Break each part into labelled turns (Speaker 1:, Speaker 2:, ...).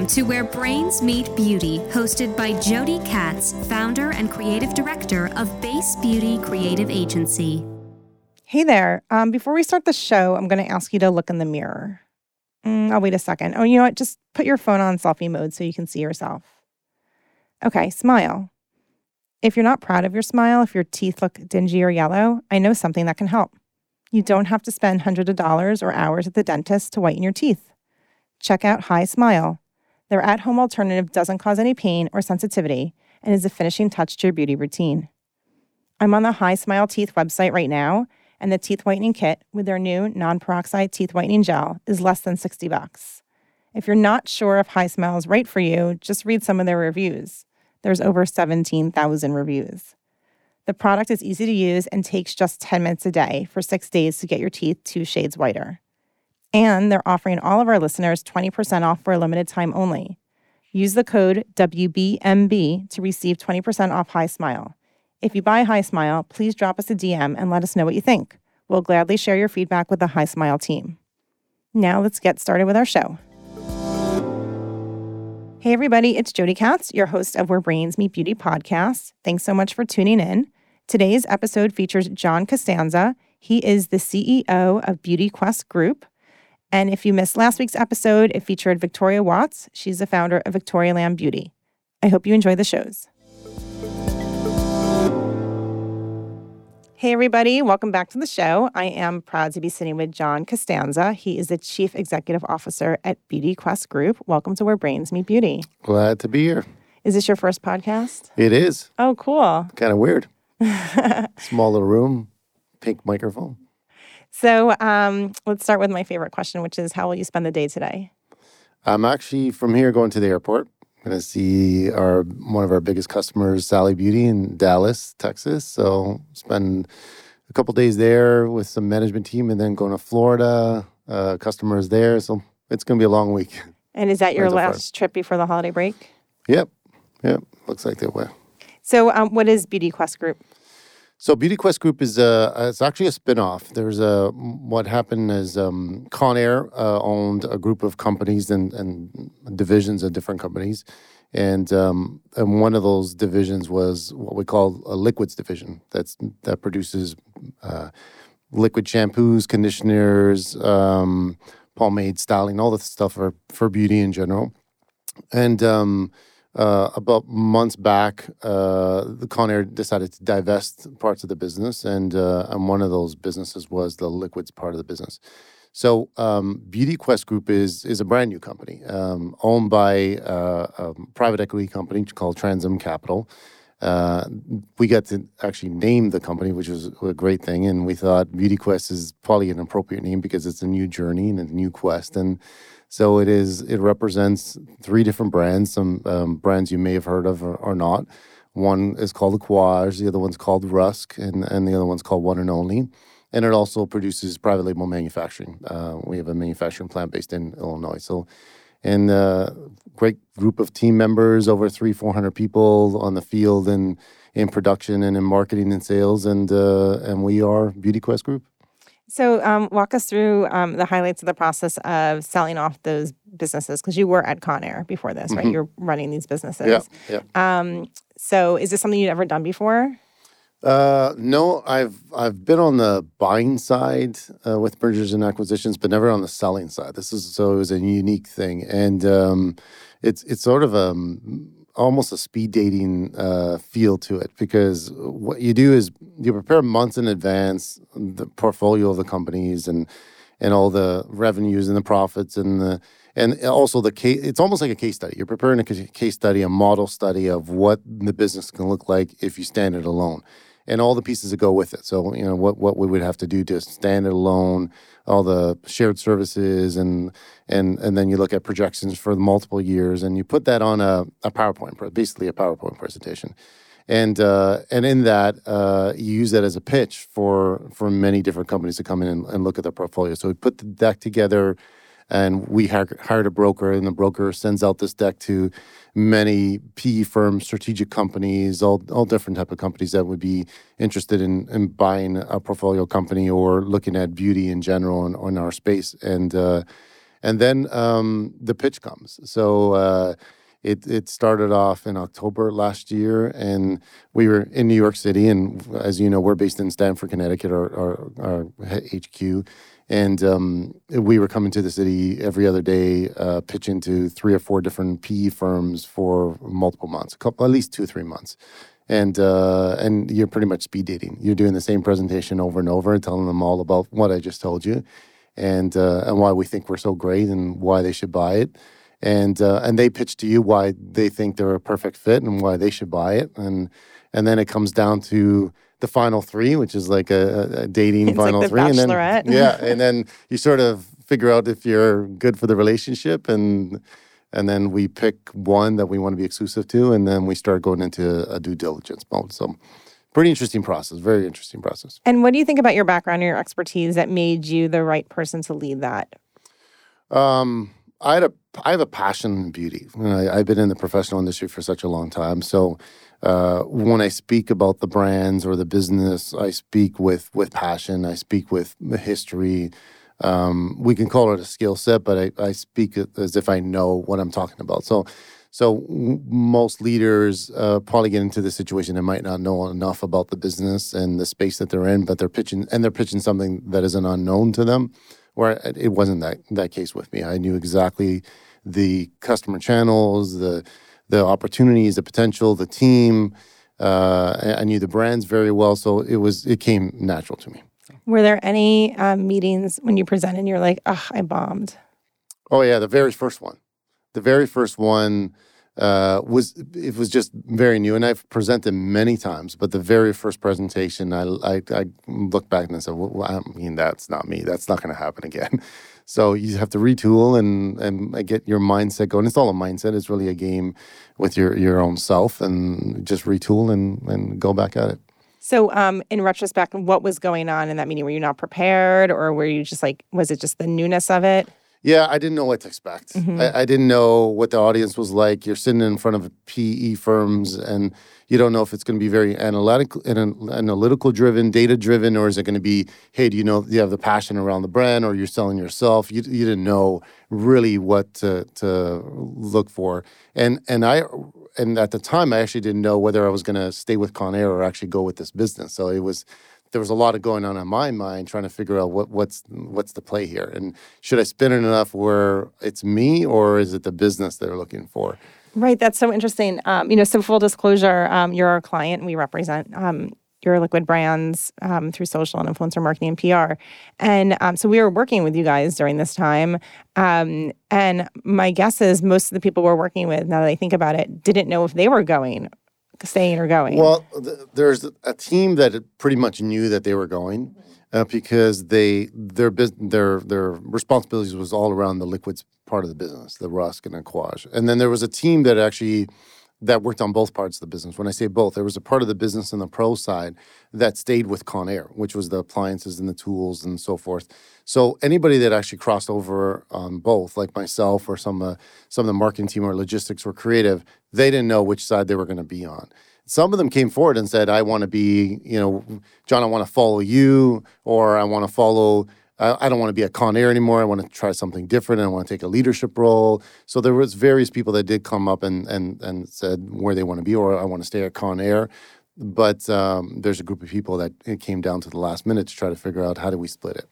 Speaker 1: Welcome to Where Brains Meet Beauty, hosted by Jody Katz, founder and creative director of Base Beauty Creative Agency.
Speaker 2: Hey there. Um, before we start the show, I'm going to ask you to look in the mirror. Mm, I'll wait a second. Oh, you know what? Just put your phone on selfie mode so you can see yourself. Okay, smile. If you're not proud of your smile, if your teeth look dingy or yellow, I know something that can help. You don't have to spend hundreds of dollars or hours at the dentist to whiten your teeth check out HiSmile. Their at home alternative doesn't cause any pain or sensitivity and is a finishing touch to your beauty routine. I'm on the HiSmile Teeth website right now, and the teeth whitening kit with their new non peroxide teeth whitening gel is less than 60 bucks. If you're not sure if HiSmile is right for you, just read some of their reviews. There's over 17,000 reviews. The product is easy to use and takes just 10 minutes a day for six days to get your teeth two shades whiter. And they're offering all of our listeners 20% off for a limited time only. Use the code WBMB to receive 20% off HiSmile. If you buy HiSmile, please drop us a DM and let us know what you think. We'll gladly share your feedback with the HiSmile team. Now let's get started with our show. Hey, everybody, it's Jody Katz, your host of Where Brains Meet Beauty podcast. Thanks so much for tuning in. Today's episode features John Costanza. He is the CEO of Beauty Quest Group. And if you missed last week's episode, it featured Victoria Watts. She's the founder of Victoria Lamb Beauty. I hope you enjoy the shows. Hey, everybody, welcome back to the show. I am proud to be sitting with John Costanza. He is the Chief Executive Officer at Beauty Quest Group. Welcome to Where Brains Meet Beauty.
Speaker 3: Glad to be here.
Speaker 2: Is this your first podcast?
Speaker 3: It is.
Speaker 2: Oh, cool.
Speaker 3: Kind of weird. Small little room, pink microphone.
Speaker 2: So um, let's start with my favorite question, which is how will you spend the day today?
Speaker 3: I'm actually from here going to the airport. I'm going to see our one of our biggest customers, Sally Beauty, in Dallas, Texas. So spend a couple days there with some management team, and then going to Florida. Uh, customers there, so it's going to be a long week.
Speaker 2: And is that your last trip before the holiday break?
Speaker 3: Yep, yep. Looks like that way.
Speaker 2: So, um, what is Beauty Quest Group?
Speaker 3: So Beauty Quest Group is a it's actually a spinoff. There's a what happened is um, Conair uh, owned a group of companies and, and divisions of different companies, and um, and one of those divisions was what we call a liquids division. That's that produces uh, liquid shampoos, conditioners, um, pomade, styling, all the stuff for for beauty in general, and um, uh, about months back, uh, the Conair decided to divest parts of the business, and uh, and one of those businesses was the liquids part of the business. So, um, Beauty Quest Group is is a brand new company um, owned by uh, a private equity company called Transom Capital. Uh, we got to actually name the company, which was a great thing, and we thought Beauty Quest is probably an appropriate name because it's a new journey and a new quest, and so it is. It represents three different brands. Some um, brands you may have heard of or, or, not. One is called Aquage. The other one's called Rusk, and and the other one's called One and Only. And it also produces private label manufacturing. Uh, we have a manufacturing plant based in Illinois. So, and uh, great group of team members, over three four hundred people on the field and in production and in marketing and sales. And uh, and we are Beauty Quest Group.
Speaker 2: So, um, walk us through um, the highlights of the process of selling off those businesses because you were at Conair before this, right? Mm-hmm. You're running these businesses.
Speaker 3: Yeah. yeah.
Speaker 2: Um, so, is this something you'd ever done before?
Speaker 3: Uh, no, I've I've been on the buying side uh, with mergers and acquisitions, but never on the selling side. This is so it was a unique thing, and um, it's it's sort of a almost a speed dating uh, feel to it because what you do is you prepare months in advance the portfolio of the companies and and all the revenues and the profits and the and also the case it's almost like a case study. You're preparing a case study a model study of what the business can look like if you stand it alone and all the pieces that go with it so you know what what we would have to do to stand it alone all the shared services and and and then you look at projections for multiple years and you put that on a, a PowerPoint, basically a PowerPoint presentation. And uh, and in that, uh, you use that as a pitch for for many different companies to come in and, and look at their portfolio. So we put the deck together and we hired a broker, and the broker sends out this deck to many PE firms, strategic companies, all all different type of companies that would be interested in, in buying a portfolio company or looking at beauty in general in, in our space. And uh, and then um, the pitch comes. So uh, it it started off in October last year, and we were in New York City, and as you know, we're based in Stamford, Connecticut, our our, our HQ, and um, we were coming to the city every other day, uh, pitching to three or four different PE firms for multiple months, couple, at least two, three months. And uh, and you're pretty much speed dating. You're doing the same presentation over and over, telling them all about what I just told you, and uh, and why we think we're so great and why they should buy it, and uh, and they pitch to you why they think they're a perfect fit and why they should buy it, and and then it comes down to the final three, which is like a, a dating
Speaker 2: It's
Speaker 3: final
Speaker 2: like
Speaker 3: three, and then yeah, and then you sort of figure out if you're good for the relationship, and and then we pick one that we want to be exclusive to, and then we start going into a due diligence mode. So, pretty interesting process, very interesting process.
Speaker 2: And what do you think about your background and your expertise that made you the right person to lead that?
Speaker 3: Um, I had a I have a passion in beauty. I, I've been in the professional industry for such a long time, so uh, when I speak about the brands or the business, I speak with with passion. I speak with the history. Um, we can call it a skill set, but I, I speak as if I know what I'm talking about. So, so most leaders uh, probably get into the situation and might not know enough about the business and the space that they're in, but they're pitching and they're pitching something that is an unknown to them. Where it wasn't that that case with me. I knew exactly the customer channels, the the opportunities, the potential, the team. Uh, I knew the brands very well, so it was it came natural to me.
Speaker 2: Were there any um, meetings when you presented and you're like, oh, I bombed?
Speaker 3: Oh yeah, the very first one, the very first one uh, was it was just very new, and I've presented many times. But the very first presentation, I I, I looked back and I said, well, I mean, that's not me. That's not going to happen again. So you have to retool and and get your mindset going. It's all a mindset. It's really a game with your your own self, and just retool and and go back at it.
Speaker 2: So, um, in retrospect, what was going on in that meeting? Were you not prepared, or were you just like, was it just the newness of it?
Speaker 3: Yeah, I didn't know what to expect. I, mm-hmm. I didn't know what the audience was like. You're sitting in front of PE firms, and you don't know if it's going to be very analytical, analytical driven, data driven, or is it going to be, hey, do you know you have the passion around the brand, or you're selling yourself? You, you didn't know really what to, to look for, and and I and at the time I actually didn't know whether I was going to stay with Conair or actually go with this business. So it was there was a lot of going on in my mind trying to figure out what what's what's the play here and should I spin it enough where it's me or is it the business they're looking for?
Speaker 2: Right. That's so interesting. Um, you know, so full disclosure, um, you're our client we represent um, your liquid brands um, through social and influencer marketing and PR. And um, so we were working with you guys during this time. Um, and my guess is most of the people we're working with, now that I think about it, didn't know if they were going, staying or going.
Speaker 3: Well, th- there's a team that pretty much knew that they were going uh, because they their bus- their their responsibilities was all around the liquids part of the business, the rusk and aquage. And then there was a team that actually that worked on both parts of the business. When I say both, there was a part of the business on the pro side that stayed with Conair, which was the appliances and the tools and so forth. So anybody that actually crossed over on both, like myself or some uh, some of the marketing team or logistics or creative, they didn't know which side they were going to be on. Some of them came forward and said, "I want to be, you know, John, I want to follow you, or I want to follow." I I don't want to be at Conair anymore. I want to try something different. I want to take a leadership role. So there was various people that did come up and and and said where they want to be, or I want to stay at Conair. But um, there's a group of people that came down to the last minute to try to figure out how do we split it.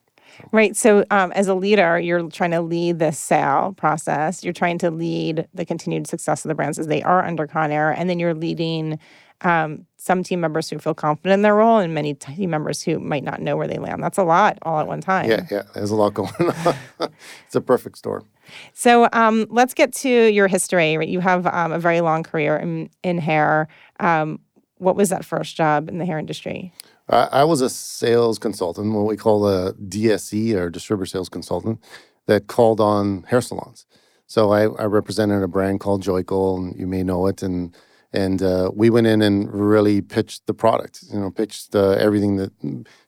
Speaker 2: Right. So, um, as a leader, you're trying to lead the sale process. You're trying to lead the continued success of the brands as they are under Conair, and then you're leading um, some team members who feel confident in their role, and many team members who might not know where they land. That's a lot all at one time.
Speaker 3: Yeah, yeah. There's a lot going on. it's a perfect storm.
Speaker 2: So um, let's get to your history. Right? You have um, a very long career in, in hair. Um, what was that first job in the hair industry?
Speaker 3: I, I was a sales consultant, what we call a DSE or distributor sales consultant, that called on hair salons. So I, I represented a brand called Joico, and you may know it, and and uh, we went in and really pitched the product. You know, pitched uh, everything that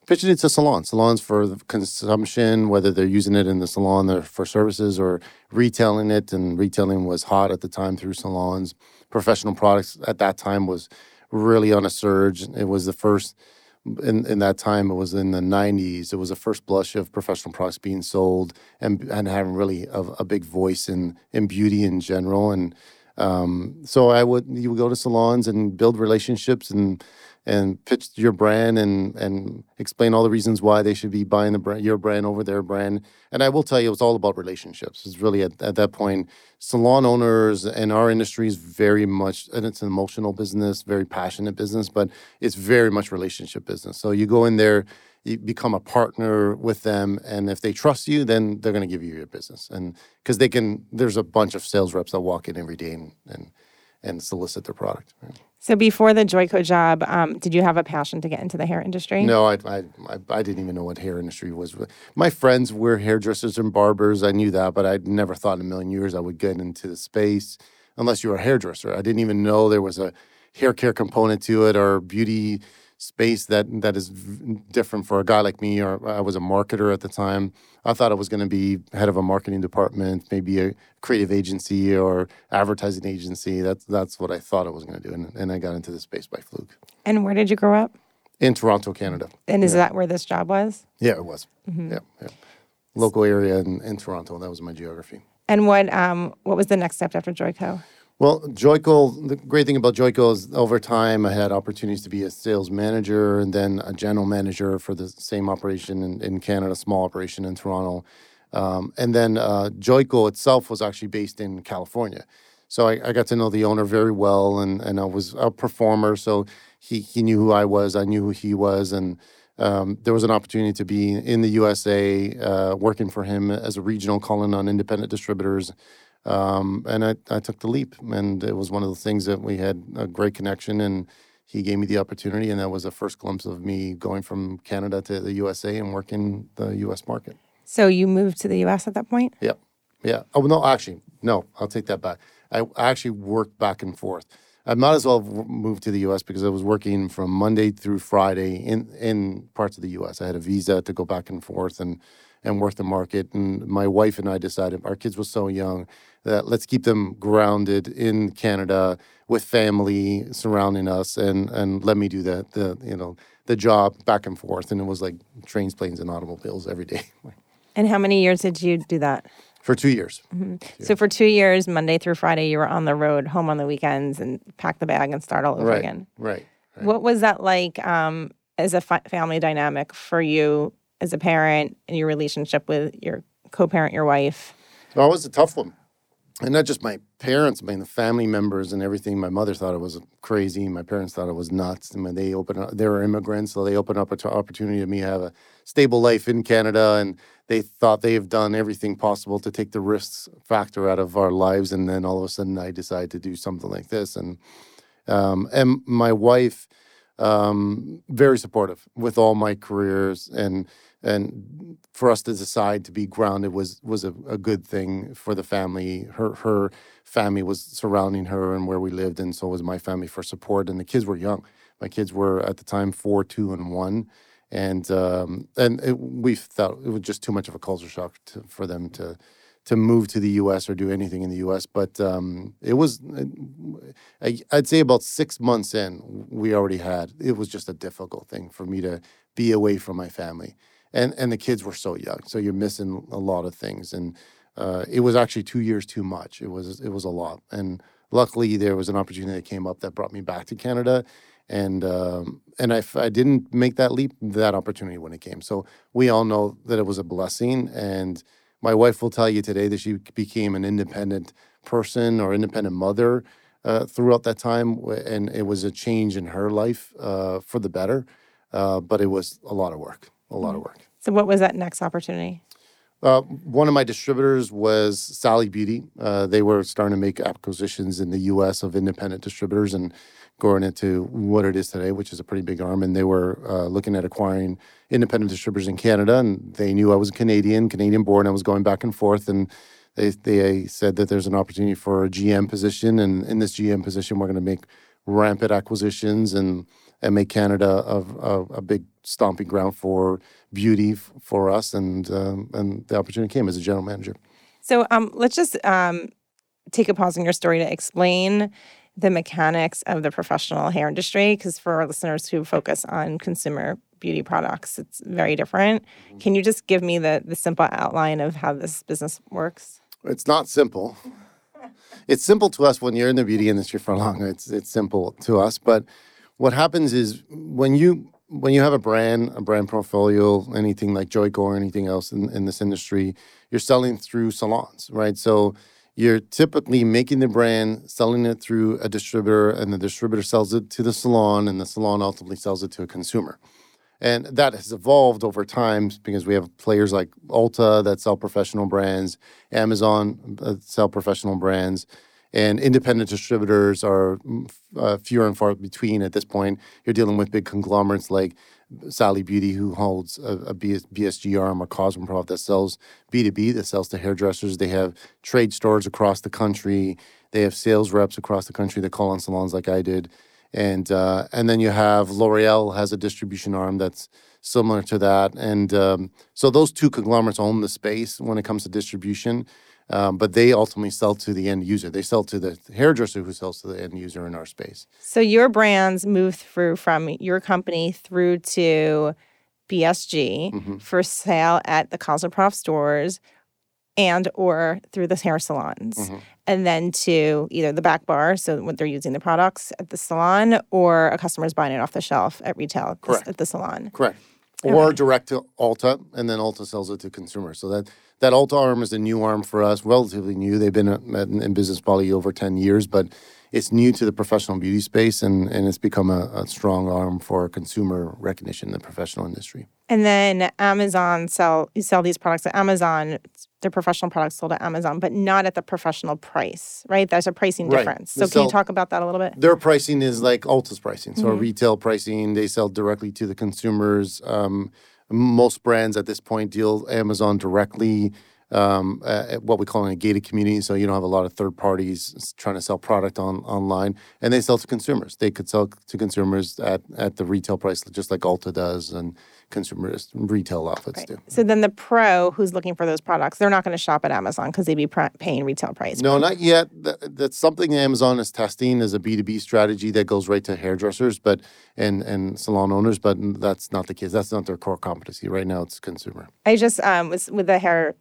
Speaker 3: pitched it to salons, salons for consumption, whether they're using it in the salon or for services or retailing it. And retailing was hot at the time through salons. Professional products at that time was really on a surge. It was the first in, in that time, it was in the 90s. It was the first blush of professional products being sold and, and having really a, a big voice in, in beauty in general. And um, so I would, you would go to salons and build relationships and and pitch your brand and and explain all the reasons why they should be buying the brand, your brand over their brand. And I will tell you, it's all about relationships. It's really at, at that point, salon owners and our industry is very much, and it's an emotional business, very passionate business, but it's very much relationship business. So you go in there, you become a partner with them, and if they trust you, then they're going to give you your business. And because they can, there's a bunch of sales reps that walk in every day and and, and solicit their product. Right?
Speaker 2: So before the Joico job, um, did you have a passion to get into the hair industry?
Speaker 3: No, I, I, I, I didn't even know what hair industry was. My friends were hairdressers and barbers. I knew that, but I'd never thought in a million years I would get into the space unless you were a hairdresser. I didn't even know there was a hair care component to it or beauty space that that is different for a guy like me or I was a marketer at the time. I thought I was going to be head of a marketing department, maybe a creative agency or advertising agency. That's that's what I thought I was going to do and, and I got into the space by fluke.
Speaker 2: And where did you grow up?
Speaker 3: In Toronto, Canada.
Speaker 2: And is yeah. that where this job was?
Speaker 3: Yeah, it was. Mm-hmm. Yeah, yeah. Local area in, in Toronto. That was my geography.
Speaker 2: And what um what was the next step after Joico?
Speaker 3: Well, Joico, the great thing about Joico is over time I had opportunities to be a sales manager and then a general manager for the same operation in, in Canada, small operation in Toronto. Um, and then uh, Joico itself was actually based in California. So I, I, got to know the owner very well and, and I was a performer. So he, he knew who I was, I knew who he was. And um, there was an opportunity to be in the USA uh, working for him as a regional calling on independent distributors um, and I, I took the leap, and it was one of the things that we had a great connection, and he gave me the opportunity, and that was the first glimpse of me going from Canada to the USA and working the U.S. market.
Speaker 2: So you moved to the U.S. at that point?
Speaker 3: Yep. Yeah. Oh no, actually, no. I'll take that back. I actually worked back and forth. I might as well have moved to the U.S. because I was working from Monday through Friday in in parts of the U.S. I had a visa to go back and forth and and work the market. And my wife and I decided our kids were so young that let's keep them grounded in Canada with family surrounding us and and let me do the the you know the job back and forth. And it was like trains planes and automobiles every day.
Speaker 2: And how many years did you do that?
Speaker 3: For two years.
Speaker 2: Mm-hmm. so for two years monday through friday you were on the road home on the weekends and pack the bag and start all over
Speaker 3: right,
Speaker 2: again.
Speaker 3: Right, right.
Speaker 2: What was that like um, as a family dynamic for you as a parent and your relationship with your co-parent your wife
Speaker 3: well, it was a tough one and not just my parents, I mean the family members and everything. My mother thought it was crazy. My parents thought it was nuts. I mean, they opened up, they were immigrants, so they opened up an opportunity to me to have a stable life in Canada, and they thought they have done everything possible to take the risks factor out of our lives. And then all of a sudden, I decided to do something like this, and um, and my wife, um, very supportive with all my careers and and for us to decide to be grounded was was a, a, good thing for the family. Her her family was surrounding her and where we lived, and so was my family for support. And the kids were young. My kids were at the time four, two, and one, and um, and it, we thought it was just too much of a culture shock to, for them to to move to the U.S. or do anything in the U.S. But um, it was, I, I'd say, about six months in, we already had. It was just a difficult thing for me to be away from my family and and the kids were so young, so you're missing a lot of things. And uh, it was actually two years too much. It was it was a lot. And luckily, there was an opportunity that came up that brought me back to Canada. And um, and if I didn't make that leap, that opportunity when it came. So we all know that it was a blessing. And my wife will tell you today that she became an independent person or independent mother uh, throughout that time, and it was a change in her life uh, for the better. Uh, but it was a lot of work a lot of mm. work.
Speaker 2: So, what was that next opportunity?
Speaker 3: Uh, one of my distributors was Sally Beauty. Uh, they were starting to make acquisitions in the U.S. of independent distributors and going into what it is today, which is a pretty big arm. And they were uh, looking at acquiring independent distributors in Canada, and they knew I was Canadian, Canadian born. I was going back and forth, and they they said that there's an opportunity for a GM position, and in this GM position, we're going to make rampant acquisitions and and make Canada a, a, a big stomping ground for beauty f- for us. And um, and the opportunity came as a general manager.
Speaker 2: So um, let's just um, take a pause in your story to explain the mechanics of the professional hair industry because for our listeners who focus on consumer beauty products, it's very different.
Speaker 3: Mm-hmm.
Speaker 2: Can you just give me the the simple outline of how this business works?
Speaker 3: It's not simple. It's simple to us when you're in the beauty industry for long. It's it's simple to us, but what happens is when you when you have a brand, a brand portfolio, anything like Joico or anything else in, in this industry, you're selling through salons, right? So you're typically making the brand, selling it through a distributor, and the distributor sells it to the salon, and the salon ultimately sells it to a consumer. And that has evolved over time because we have players like Ulta that sell professional brands, Amazon uh, sell professional brands, and independent distributors are mm, uh, fewer and far between at this point. You're dealing with big conglomerates like Sally Beauty, who holds a, a BS, BSG arm, or Cosmoprof that sells B2B, that sells to hairdressers. They have trade stores across the country. They have sales reps across the country that call on salons like I did. And uh, and then you have L'Oreal has a distribution arm that's similar to that. And um, so those two conglomerates own the space when it comes to distribution. Um, but they ultimately sell to the end user. They sell to the hairdresser who sells to the end user in our space.
Speaker 2: So your brands move through from your company through to BSG
Speaker 3: Mm-hmm.
Speaker 2: for sale at the Cosmoprof stores and or through the hair salons.
Speaker 3: Mm-hmm.
Speaker 2: And then to either the back bar, so when they're using the products at the salon, or a customer's buying it off the shelf at retail
Speaker 3: Correct.
Speaker 2: at the salon.
Speaker 3: Correct. Or direct to Ulta, and then Ulta sells it to consumers. So that that Ulta arm is a new arm for us, relatively new. They've been uh, in business probably over ten years, but it's new to the professional beauty space, and, and it's become a, a strong arm for consumer recognition in the professional industry.
Speaker 2: And then Amazon sell you sell these products at Amazon. They're professional products sold at Amazon, but not at the professional price, right? There's a pricing
Speaker 3: Right.
Speaker 2: difference.
Speaker 3: They
Speaker 2: So can you talk about that a little bit?
Speaker 3: Their pricing is like Ulta's pricing. So retail pricing, they sell directly to the consumers. Um, most brands at this point deal Amazon directly. Um, uh, at what we call in a gated community, so you don't have a lot of third parties trying to sell product on online, and they sell to consumers. They could sell to consumers at, at the retail price, just like Ulta does, and consumers retail outfits do.
Speaker 2: So then the pro who's looking for those products, they're not going to shop at Amazon because they'd be pr- paying retail price.
Speaker 3: No, not yet. Th- That's something Amazon is testing as a B2B strategy that goes right to hairdressers but and, and salon owners, but that's not the case. That's not their core competency. Right now it's consumer.
Speaker 2: I just um, was with the hair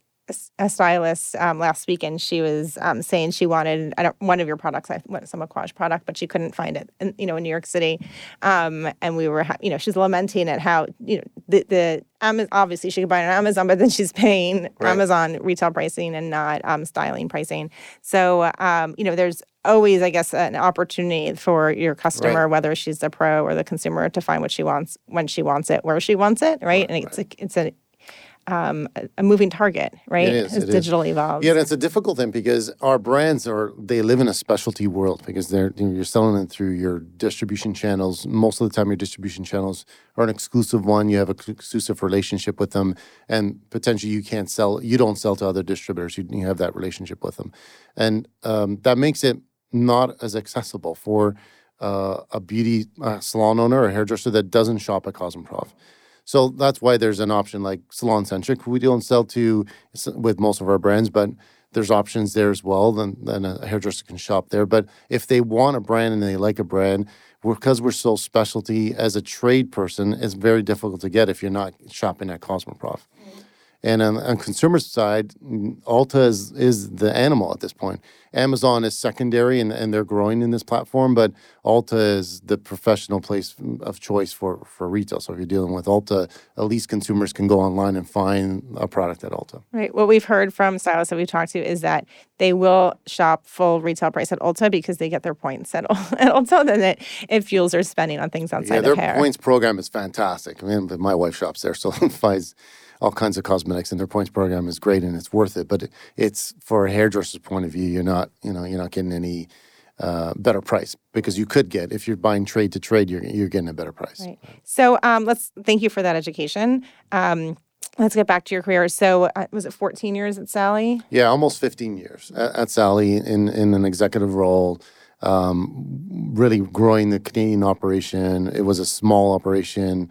Speaker 2: a stylist um, last week, and she was um, saying she wanted one of your products, I want some Aquage product, but she couldn't find it, in, you know, in New York City. Um, and we were, you know, she's lamenting at how you know the the Ama- obviously she could buy it on Amazon, but then she's paying
Speaker 3: Right.
Speaker 2: Amazon retail pricing and not um, styling pricing. So um, you know, there's always, I guess, an opportunity for your customer, whether she's the pro or the consumer, to find what she wants when she wants it, where she wants it, right? and it's a, it's a um, a- moving target, right?
Speaker 3: It is,
Speaker 2: As
Speaker 3: it is.
Speaker 2: digital evolves.
Speaker 3: Yeah, that's a difficult thing because our brands are they live in a specialty world because they're you know, you're selling it through your distribution channels. Most of the time, your distribution channels are an exclusive one. You have an exclusive relationship with them, and potentially you can't sell. You don't sell to other distributors. You, you have that relationship with them, and um, that makes it not as accessible for uh, a beauty uh, salon owner or hairdresser that doesn't shop at Cosmoprof. So that's why there's an option like SalonCentric. We don't sell to with most of our brands, but there's options there as well. Then then a hairdresser can shop there. But if they want a brand and they like a brand, because we're so specialty as a trade person, it's very difficult to get if you're not shopping at Cosmoprof. Mm-hmm. And on, on consumer side, mm, Ulta is, is the animal at this point. Amazon is secondary and, and they're growing in this platform, but Ulta is the professional place of choice for, for retail. So if you're dealing with Ulta, at least consumers can go online and find a product at Ulta.
Speaker 2: Right. What we've heard from stylists that we've talked to is that they will shop full retail price at Ulta because they get their points at, at Ulta, then it, it fuels their spending on things outside
Speaker 3: yeah, their
Speaker 2: of hair.
Speaker 3: points program is fantastic. I mean, my wife shops there, so buys all kinds of cosmetics, and their points program is great and it's worth it. But it- it's for a hairdresser's point of view, you're not, you know, you're not getting any uh, better price because you could get if you're buying trade to trade, you're you're getting a better price.
Speaker 2: Right. So um, let's thank you for that education. Um, let's get back to your career. So uh, was it 14 years at Sally?
Speaker 3: Yeah, almost 15 years at, at Sally in, in an executive role, um, really growing the Canadian operation. It was a small operation.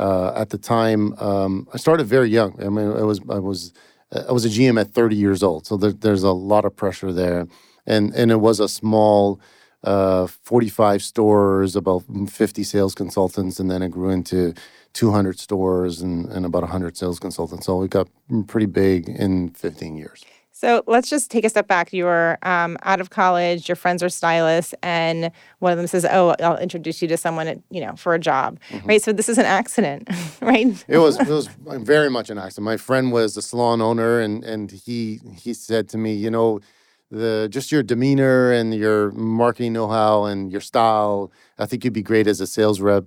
Speaker 3: Uh, at the time, um, I started very young. I mean, I was I was I was a GM at 30 years old, so there, there's a lot of pressure there, and and it was a small uh, 45 stores, about 50 sales consultants, and then it grew into 200 stores and, and about 100 sales consultants. So we got pretty big in 15 years.
Speaker 2: So let's just take a step back. You're um, out of college. Your friends are stylists, and one of them says, "Oh, I'll introduce you to someone, at, you know, for a job." Mm-hmm. Right. So this is an accident, right?
Speaker 3: It was. It was very much an accident. My friend was a salon owner, and and he he said to me, you know, the just your demeanor and your marketing know-how and your style. I think you'd be great as a sales rep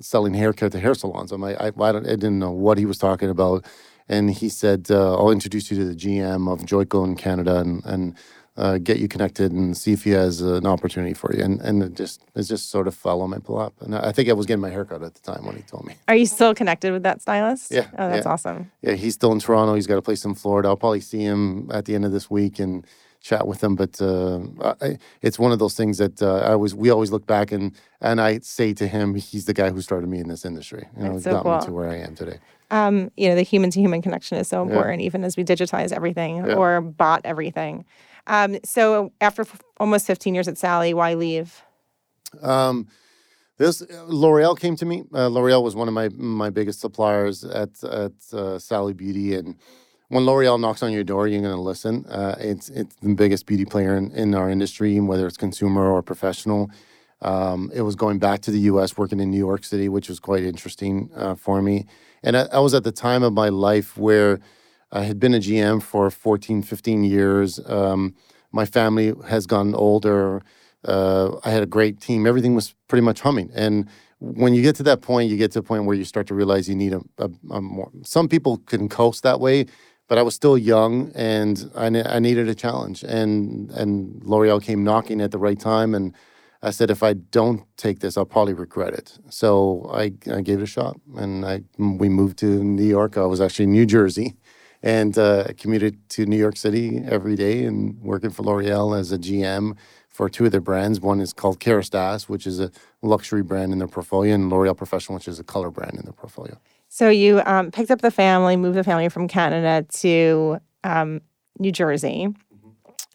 Speaker 3: selling haircare to hair salons. I'm like, I, I, I didn't know what he was talking about and he said, uh, "I'll introduce you to the GM of Joico in Canada and and uh, get you connected and see if he has an opportunity for you." And and it just it just sort of fell on my lap. And I think I was getting my haircut at the time when he told me.
Speaker 2: Are you still connected with that stylist?
Speaker 3: Yeah.
Speaker 2: Oh, that's
Speaker 3: yeah.
Speaker 2: awesome.
Speaker 3: Yeah, he's still in Toronto. He's got a place in Florida. I'll probably see him at the end of this week and chat with him. But uh, I, it's one of those things that uh, I always we always look back and and I say to him, he's the guy who started me in this industry. You know,
Speaker 2: so
Speaker 3: got
Speaker 2: cool.
Speaker 3: me to where I am today
Speaker 2: um, you know, the human to human connection is so important, yeah. even as we digitize everything yeah. or bot everything. Um, so after f- almost 15 years at Sally, why leave? Um,
Speaker 3: this L'Oreal came to me. Uh, L'Oreal was one of my my biggest suppliers at at uh, Sally Beauty, and when L'Oreal knocks on your door, you're going to listen. Uh, it's it's the biggest beauty player in, in our industry, whether it's consumer or professional. Um, it was going back to the U.S., working in New York City, which was quite interesting uh, for me. And I, I, was at the time of my life where I had been a GM for 14, 15 years. Um, my family has gotten older. Uh, I had a great team. Everything was pretty much humming. And when you get to that point, you get to a point where you start to realize you need a, a, a more. Some people can coast that way, but I was still young and I, I needed a challenge. And and L'Oreal came knocking at the right time and I said, if I don't take this, I'll probably regret it. So I, I gave it a shot, and I we moved to New York. I was actually in New Jersey, and uh, commuted to New York City every day, and working for L'Oreal as a GM for two of their brands. One is called Kérastase, which is a luxury brand in their portfolio, and L'Oreal Professional, which is a color brand in their portfolio.
Speaker 2: So you um, picked up the family, moved the family from Canada to um, New Jersey.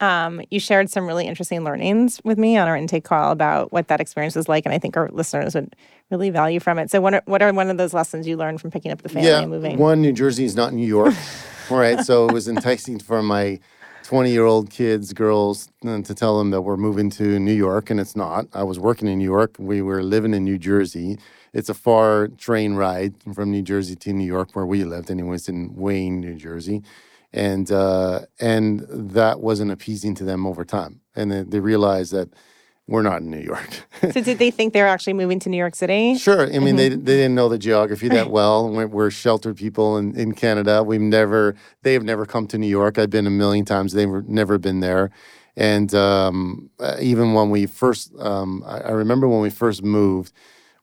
Speaker 2: Um, you shared some really interesting learnings with me on our intake call about what that experience was like, and I think our listeners would really value from it. So, what are, what are one of those lessons you learned from picking up the family
Speaker 3: yeah,
Speaker 2: and moving?
Speaker 3: One, New Jersey is not New York, right? So it was enticing for my 20 year old kids, girls, uh, to tell them that we're moving to New York, and it's not. I was working in New York. We were living in New Jersey. It's a far train ride from New Jersey to New York, where we lived, anyways, in Wayne, New Jersey and uh, and that wasn't appeasing to them over time, and they, they realized that we're not in New York.
Speaker 2: so did they think they were actually moving to New York City?
Speaker 3: Sure. I mean, mm-hmm. they, they didn't know the geography that well. We're, we're, sheltered people in, in Canada. We've never, they have never come to New York. I've been a million times. They've never been there. And um, uh, even when we first, um, I, I, remember when we first moved,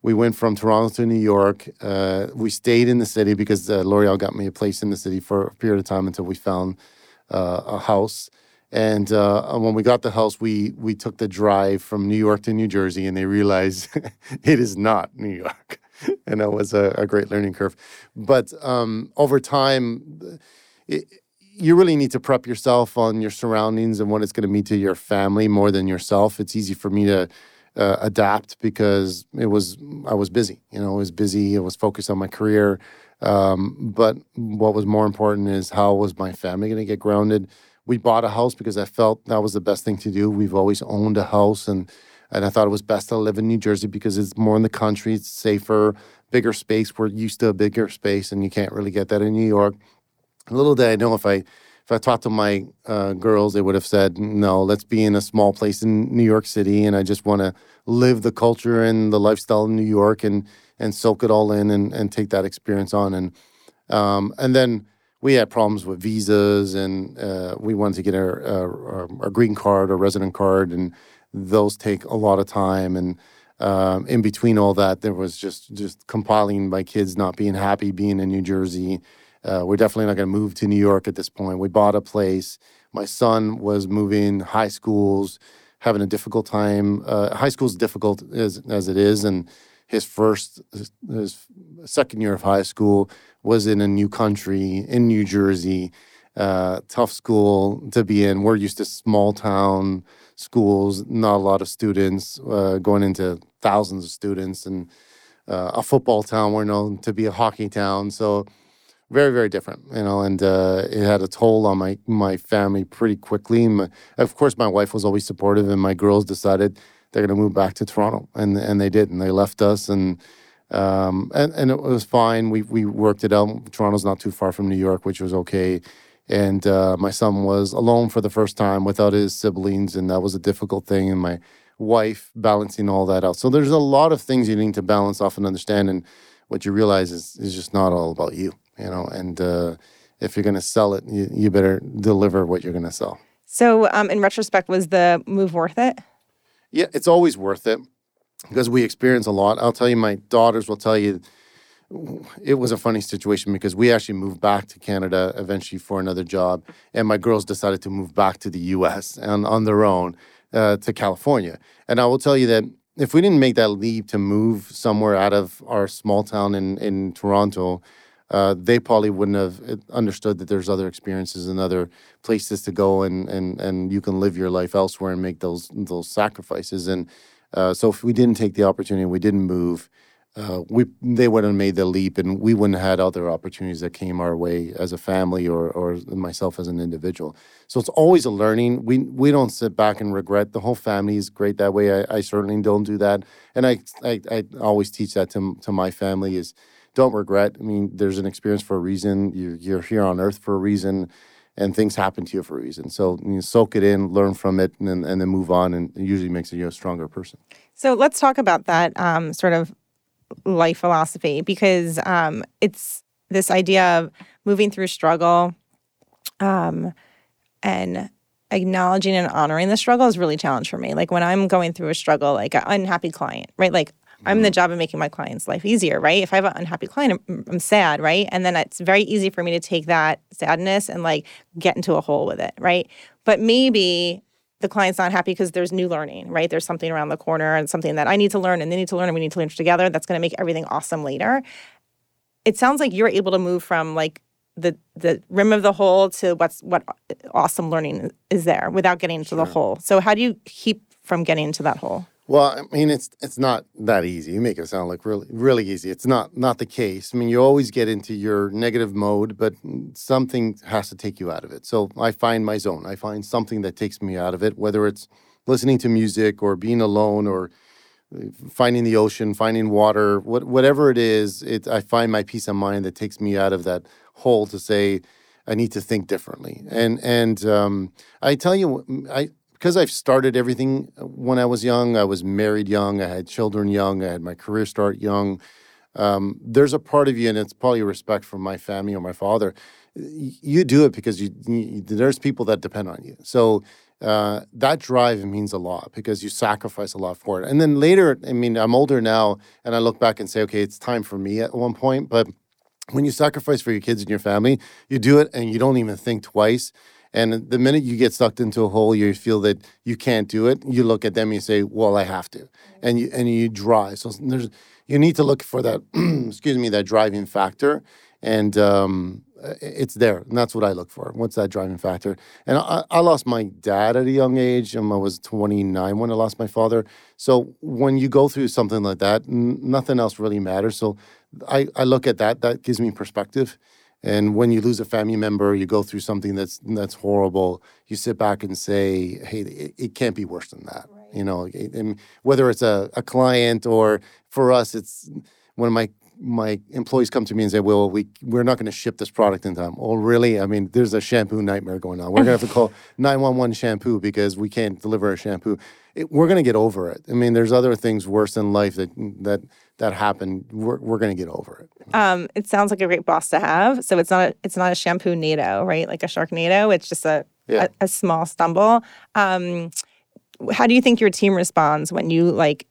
Speaker 3: we went from Toronto to New York. Uh, we stayed in the city because uh, L'Oreal got me a place in the city for a period of time until we found uh, a house. And uh, when we got the house, we we took the drive from New York to New Jersey, and they realized it is not New York, and that was a, a great learning curve. But um, over time, it, you really need to prep yourself on your surroundings and what it's going to mean to your family more than yourself. It's easy for me to uh, adapt because it was I was busy. You know, I was busy. I was focused on my career. Um, but what was more important is how was my family going to get grounded? We bought a house because I felt that was the best thing to do. We've always owned a house, and and I thought it was best to live in New Jersey because it's more in the country. It's safer, bigger space. We're used to a bigger space, and you can't really get that in New York. Little did I know if I if I talked to my uh, girls, they would have said, no, let's be in a small place in New York City. And I just want to live the culture and the lifestyle in New York and, and soak it all in and, and take that experience on. And, um, and then we had problems with visas and uh, we wanted to get our, our, our, green card or resident card. And those take a lot of time. And um, in between all that, there was just, just compiling my kids not being happy being in New Jersey uh, we're definitely not going to move to New York at this point. We bought a place. My son was moving high schools, having a difficult time. Uh, high school's difficult as as it is, and his first, his, his second year of high school was in a new country in New Jersey. uh, tough school to be in. We're used to small town schools, not a lot of students, uh, going into thousands of students, and uh, a football town. We're known to be a hockey town, so very very different, you know. And uh, it had a toll on my my family pretty quickly. My, of course, my wife was always supportive, and my girls decided they're going to move back to Toronto, and and they did, and they left us, and um, and and it was fine. We we worked it out. Toronto's not too far from New York, which was okay. And uh, my son was alone for the first time without his siblings, and that was a difficult thing. And my wife balancing all that out. So there's a lot of things you need to balance off and understand. And what you realize is is just not all about you, you know. And uh, if you're going to sell it, you, you better deliver what you're going to sell.
Speaker 2: So, um, in retrospect, was the move worth it?
Speaker 3: Yeah, it's always worth it because we experience a lot. I'll tell you, my daughters will tell you it was a funny situation because we actually moved back to Canada eventually for another job, and my girls decided to move back to the U.S. and on their own uh, to California. And I will tell you that if we didn't make that leap to move somewhere out of our small town in in Toronto, uh, they probably wouldn't have uh, understood that there's other experiences and other places to go, and and and you can live your life elsewhere and make those those sacrifices. And uh, so if we didn't take the opportunity, we didn't move uh, we they wouldn't have made the leap, and we wouldn't have had other opportunities that came our way as a family or or myself as an individual. So it's always a learning. We we don't sit back and regret. The whole family is great that way. I, I certainly don't do that, and I, I I always teach that to to my family is don't regret. I mean, there's an experience for a reason. You're you're here on earth for a reason. And things happen to you for a reason. So you soak it in, learn from it, and then, and then move on. And it usually makes you a stronger person.
Speaker 2: So let's talk about that um, sort of life philosophy because um, it's this idea of moving through struggle um, and acknowledging and honoring the struggle is really a challenge for me. Like when I'm going through a struggle, like an unhappy client, right? Like I'm in the mm-hmm. job of making my client's life easier, right? If I have an unhappy client, I'm, I'm, sad, right? And then it's very easy for me to take that sadness and like get into a hole with it, right? But maybe the client's not happy because there's new learning, right? There's something around the corner and something that I need to learn and they need to learn and we need to learn together that's going to make everything awesome later. It sounds like you're able to move from like the the rim of the hole to what's what awesome learning is there without getting into sure. the hole. So how do you keep from getting into that hole?
Speaker 3: Well, I mean, it's it's not that easy. You make it sound like really really easy. It's not not the case. I mean, you always get into your negative mode, but something has to take you out of it. So I find my zone. I find something that takes me out of it, whether it's listening to music or being alone or uh, finding the ocean, finding water, what, whatever it is. It I find my peace of mind that takes me out of that hole to say. I need to think differently, and and um, I tell you, I because I've started everything uh, when I was young, I was married young, I had children young, I had my career start young. Um, there's a part of you, and it's probably respect for my family or my father. You do it because you, you there's people that depend on you. So uh, that drive means a lot because you sacrifice a lot for it. And then later, I mean, I'm older now, and I look back and say, okay, it's time for me at one point. But when you sacrifice for your kids and your family, you do it, and you don't even think twice. And the minute you get sucked into a hole, you feel that you can't do it. You look at them, you say, "Well, I have to," and you and you drive. So there's you need to look for that. excuse me, that driving factor, and um, it's there. And that's what I look for. What's that driving factor? And I, I lost my dad at a young age. Um, I was 29 when I lost my father. So when you go through something like that, n- nothing else really matters. So I, I look at that. That gives me perspective. And when you lose a family member, you go through something that's that's horrible. You sit back and say, "Hey, it, it can't be worse than that." Right. You know, and whether it's a, a client or for us, it's one of my my employees come to me and say, "Well, we we're not going to ship this product in time." Oh, really? I mean, there's a shampoo nightmare going on. We're going to have to call 911 shampoo because we can't deliver a shampoo. It, we're going to get over it. I mean, there's other things worse in life that that that happen. We're we're going to get over it.
Speaker 2: Um, it sounds like a great boss to have. So it's not a, it's not a shampoo NATO, right? Like a Sharknado. It's just a yeah. a, a, small stumble. Um, how do you think your team responds when you like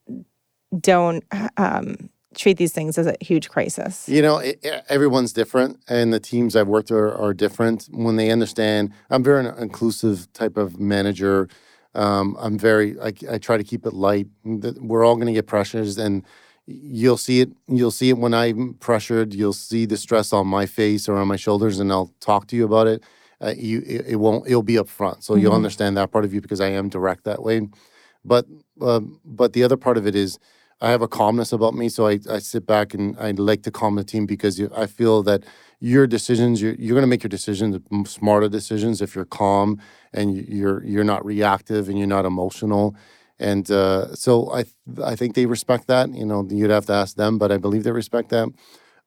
Speaker 2: don't um, treat these things as a huge crisis?
Speaker 3: You know, it, everyone's different, and the teams I've worked are, are different. When they understand, I'm very an inclusive type of manager. Um, I'm very, I, I, try to keep it light. We're all going to get pressures, and you'll see it. You'll see it when I'm pressured. You'll see the stress on my face or on my shoulders, and I'll talk to you about it. uh, you it, it won't it'll be up front. So you'll
Speaker 2: Mhm.
Speaker 3: understand that part of you because I am direct that way. But um, but the other part of it is I have a calmness about me. So I, I sit back and I like to calm the team because I feel that your decisions you're, you're going to make your decisions smarter decisions if you're calm and you- you're you're not reactive and you're not emotional. And uh, so I I think they respect that. You know, you'd have to ask them, but I believe they respect that.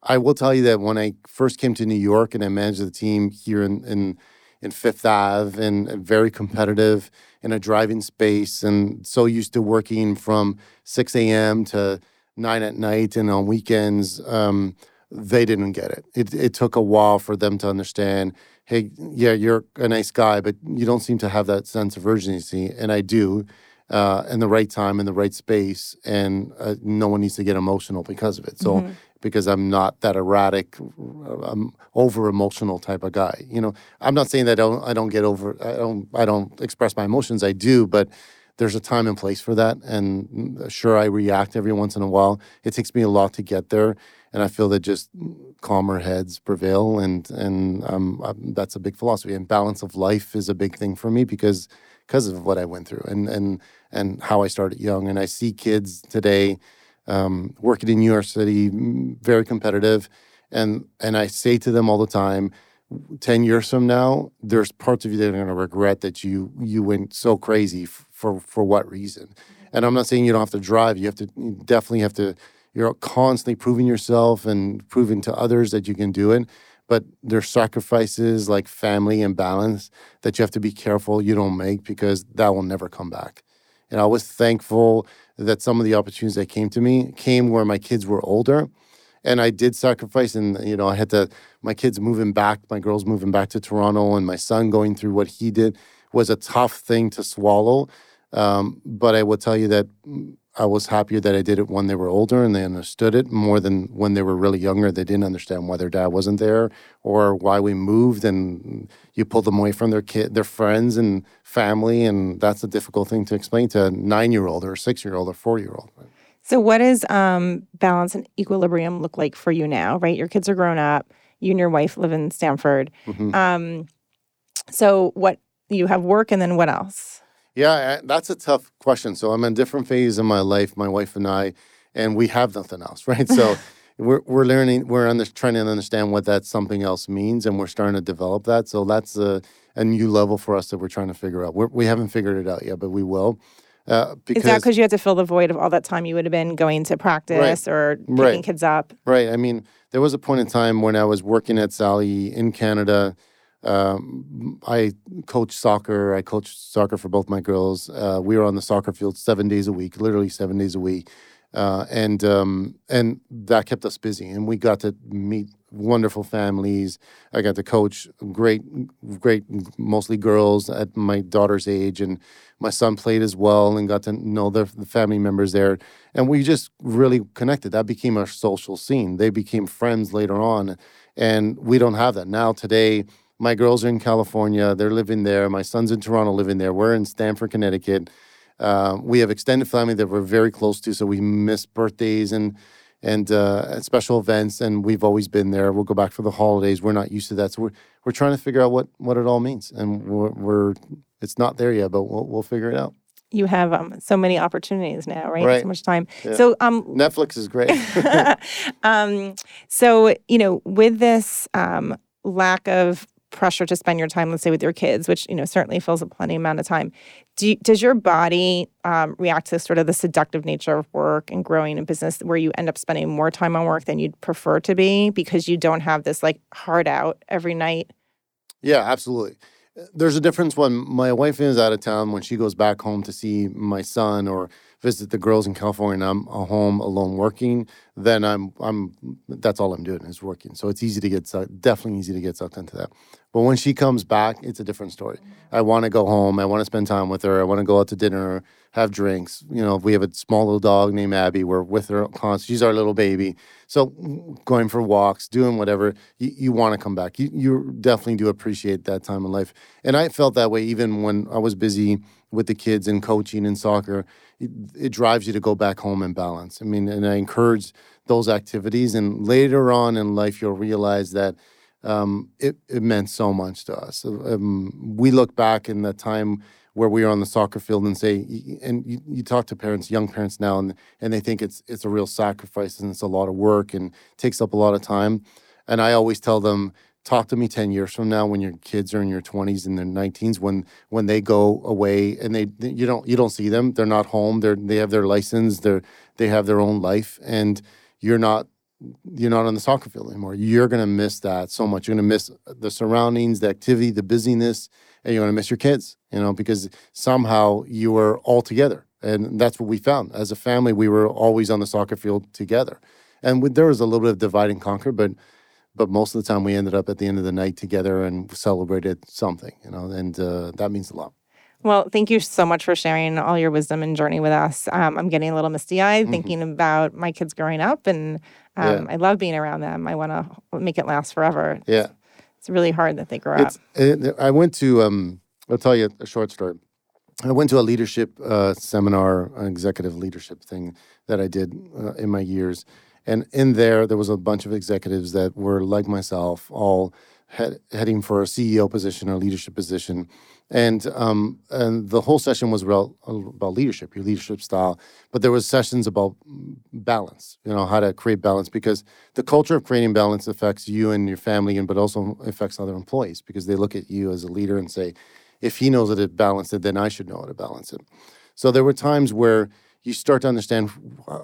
Speaker 3: I will tell you that when I first came to New York and I managed the team here in in, in Fifth Ave and, very competitive in a driving space and so used to working from 6 a.m. to 9 at night and on weekends, um, they didn't get it. it. It took a while for them to understand hey, yeah, you're a nice guy, but you don't seem to have that sense of urgency. And I do. Uh, in the right time, in the right space, and uh, no one needs to get emotional because of it. So,
Speaker 2: Mhm.
Speaker 3: Because I'm not that erratic, over emotional type of guy. You know, I'm not saying that I don't, I don't get over, I don't, I don't express my emotions. I do, but there's a time and place for that. And sure, I react every once in a while. It takes me a lot to get there, and I feel that just calmer heads prevail, and and um, um, that's a big philosophy. And balance of life is a big thing for me because because of what I went through and and and how I started young. And I see kids today um, working in New York City, very competitive, and and I say to them all the time, ten years from now, there's parts of you that are going to regret that you you went so crazy f- for for what reason. And I'm not saying you don't have to drive. You have to you definitely have to. You're constantly proving yourself and proving to others that you can do it. But there's sacrifices like family and balance that you have to be careful you don't make because that will never come back. And I was thankful that some of the opportunities that came to me came where my kids were older. And I did sacrifice, and you know, I had to. My kids moving back, my girls moving back to Toronto, and my son going through what he did was a tough thing to swallow. Um, but I will tell you that mm, I was happier that I did it when they were older and they understood it more than when they were really younger. They didn't understand why their dad wasn't there or why we moved, and you pulled them away from their kid, their friends and family, and that's a difficult thing to explain to a nine-year-old or a six-year-old or four-year-old.
Speaker 2: So, what does um, balance and equilibrium look like for you now? Right, your kids are grown up. You and your wife live in Stamford.
Speaker 3: Mhm.
Speaker 2: Um, so, what you have work, and then what else?
Speaker 3: Yeah, that's a tough question. So I'm in a different phase of my life, my wife and I, and we have nothing else, right? So we're we're learning, we're under, trying to understand what that something else means, and we're starting to develop that. So that's a, a new level for us that we're trying to figure out. We're, we haven't figured it out yet, but we will. Uh, because
Speaker 2: Is that because you had to fill the void of all that time you would have been going to practice or picking
Speaker 3: Right.
Speaker 2: kids up?
Speaker 3: Right. I mean, there was a point in time when I was working at Sally in Canada. Um, I coached soccer. I coached soccer for both my girls. Uh, we were on the soccer field seven days a week, literally seven days a week, uh, and um, and that kept us busy. And we got to meet wonderful families. I got to coach great, great, mostly girls at my daughter's age, and my son played as well, and got to know the, the family members there. And we just really connected. That became our social scene. They became friends later on, and we don't have that now. Today, my girls are in California. They're living there. My son's in Toronto, living there. We're in Stamford, Connecticut. Uh, we have extended family that we're very close to, so we miss birthdays and and uh, special events, and we've always been there. We'll go back for the holidays. We're not used to that, so we're we're trying to figure out what what it all means, and we're, we're it's not there yet, but we'll we'll figure it out.
Speaker 2: You have um, so many opportunities now, right?
Speaker 3: Right.
Speaker 2: So much time.
Speaker 3: Yeah.
Speaker 2: So, um,
Speaker 3: Netflix is great.
Speaker 2: um, so you know, with this um, lack of pressure to spend your time, let's say, with your kids, which you know certainly fills up plenty amount of time. Do you, does your body um, react to sort of the seductive nature of work and growing a business, where you end up spending more time on work than you'd prefer to be because you don't have this like hard out every night?
Speaker 3: Yeah, absolutely. There's a difference when my wife is out of town, when she goes back home to see my son or visit the girls in California, and I'm at home alone working, then I'm I'm that's all I'm doing is working. So it's easy to get sucked, definitely easy to get sucked into that. But when she comes back, it's a different story. Mm-hmm. I want to go home. I want to spend time with her. I want to go out to dinner, have drinks. You know, if we have a small little dog named Abby, we're with her constantly. She's our little baby. So going for walks, doing whatever, you, you want to come back. You, you definitely do appreciate that time in life. And I felt that way even when I was busy with the kids and coaching and soccer. It, drives you to go back home and balance. I mean, and I encourage those activities. And later on in life, you'll realize that um, it, it meant so much to us. Um, we look back in that time where we were on the soccer field and say, and you, you, talk to parents, young parents now, and, and they think it's it's a real sacrifice and it's a lot of work and takes up a lot of time. And I always tell them, talk to me 10 years from now when your kids are in your 20s and their 19s when when they go away and they you don't you don't see them they're not home they're they have their license they're they have their own life and you're not you're not on the soccer field anymore. You're going to miss that so much. You're going to miss uh, the surroundings, the activity, the busyness, and you're going to miss your kids, you know, because somehow you were all together. And that's what we found. As a family, we were always on the soccer field together. And there was a little bit of divide and conquer, but but most of the time we ended up at the end of the night together and celebrated something, you know, and uh, that means a lot.
Speaker 2: Well, thank you so much for sharing all your wisdom and journey with us. Um, I'm getting a little misty eyed mm-hmm. thinking about my kids growing up, and um, yeah. I love being around them. I want to make it last forever. It's,
Speaker 3: yeah.
Speaker 2: It's really hard that they grow it's, up.
Speaker 3: It, I went to, um, I'll tell you a short story. I went to a leadership uh, seminar, an executive leadership thing that I did uh, in my years. And in there, there was a bunch of executives that were like myself, all head, heading for a CEO position or leadership position and um, and the whole session was about, about leadership, your leadership style. But there was sessions about balance, you know, how to create balance because the culture of creating balance affects you and your family, and but also affects other employees because they look at you as a leader and say, if he knows how to balance it, then I should know how to balance it. So there were times where you start to understand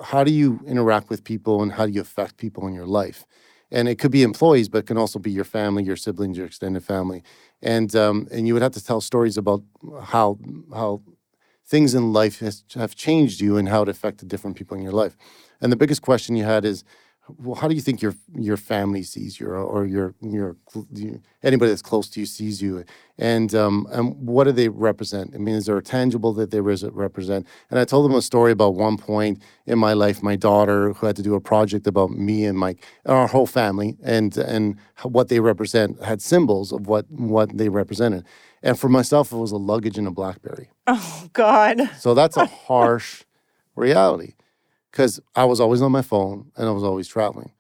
Speaker 3: how do you interact with people and how do you affect people in your life and it could be employees, but it can also be your family, your siblings, your extended family, and um, and you would have to tell stories about how how things in life has, have changed you and how it affected different people in your life. And the biggest question you had is, well, how do you think your your family sees you, or, your your anybody that's close to you sees you, and um, and what do they represent? I mean, is there a tangible that they represent? And I told them a story about one point in my life, my daughter who had to do a project about me and my our whole family, and and what they represent had symbols of what what they represented. And for myself, it was a luggage and a BlackBerry.
Speaker 2: Oh God!
Speaker 3: So that's a harsh reality because I was always on my phone and I was always traveling.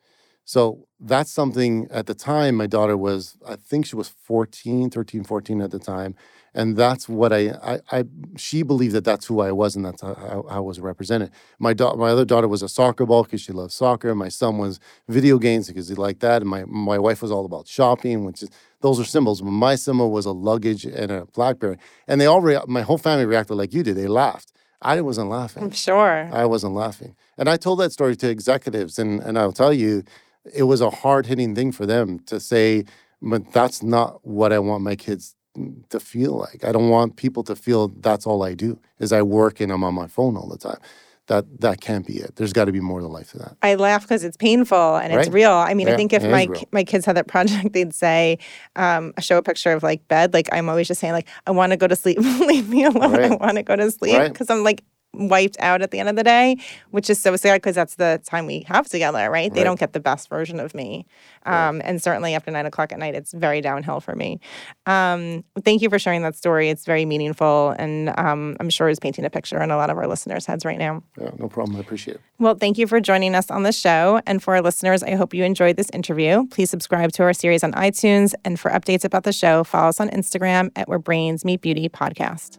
Speaker 3: So that's something at the time my daughter was, I think she was 14, 13, 14 at the time. And that's what I, I, I she believed that that's who I was and that's how, I was represented. My, da- my other daughter was a soccer ball because she loved soccer. My son was video games because he liked that. And my, my wife was all about shopping, which is, those are symbols. My symbol was a luggage and a Blackberry. And they all, rea- my whole family reacted like you did. They laughed. I wasn't laughing.
Speaker 2: I'm sure.
Speaker 3: I wasn't laughing. And I told that story to executives, and, and I'll tell you, it was a hard hitting thing for them to say, but that's not what I want my kids to feel like. I don't want people to feel that's all I do is I work and I'm on my phone all the time that that can't be it. There's got to be more to life than that.
Speaker 2: I laugh because it's painful and right? it's real. I mean, yeah, I think if my my kids had that project, they'd say, um, show a picture of like bed. Like I'm always just saying, like I want to go to sleep. Leave me alone. Right. I want to go to sleep because right. I'm like wiped out at the end of the day, which is so sad because that's the time we have together, right? They don't get the best version of me. Um, and certainly after nine o'clock at night, it's very downhill for me. Um, thank you for sharing that story. It's very meaningful. And um, I'm sure is painting a picture in a lot of our listeners' heads right now.
Speaker 3: Yeah, no problem. I appreciate it.
Speaker 2: Well, thank you for joining us on the show. And for our listeners, I hope you enjoyed this interview. Please subscribe to our series on iTunes. And for updates about the show, follow us on Instagram at Where Brains Meet Beauty Podcast.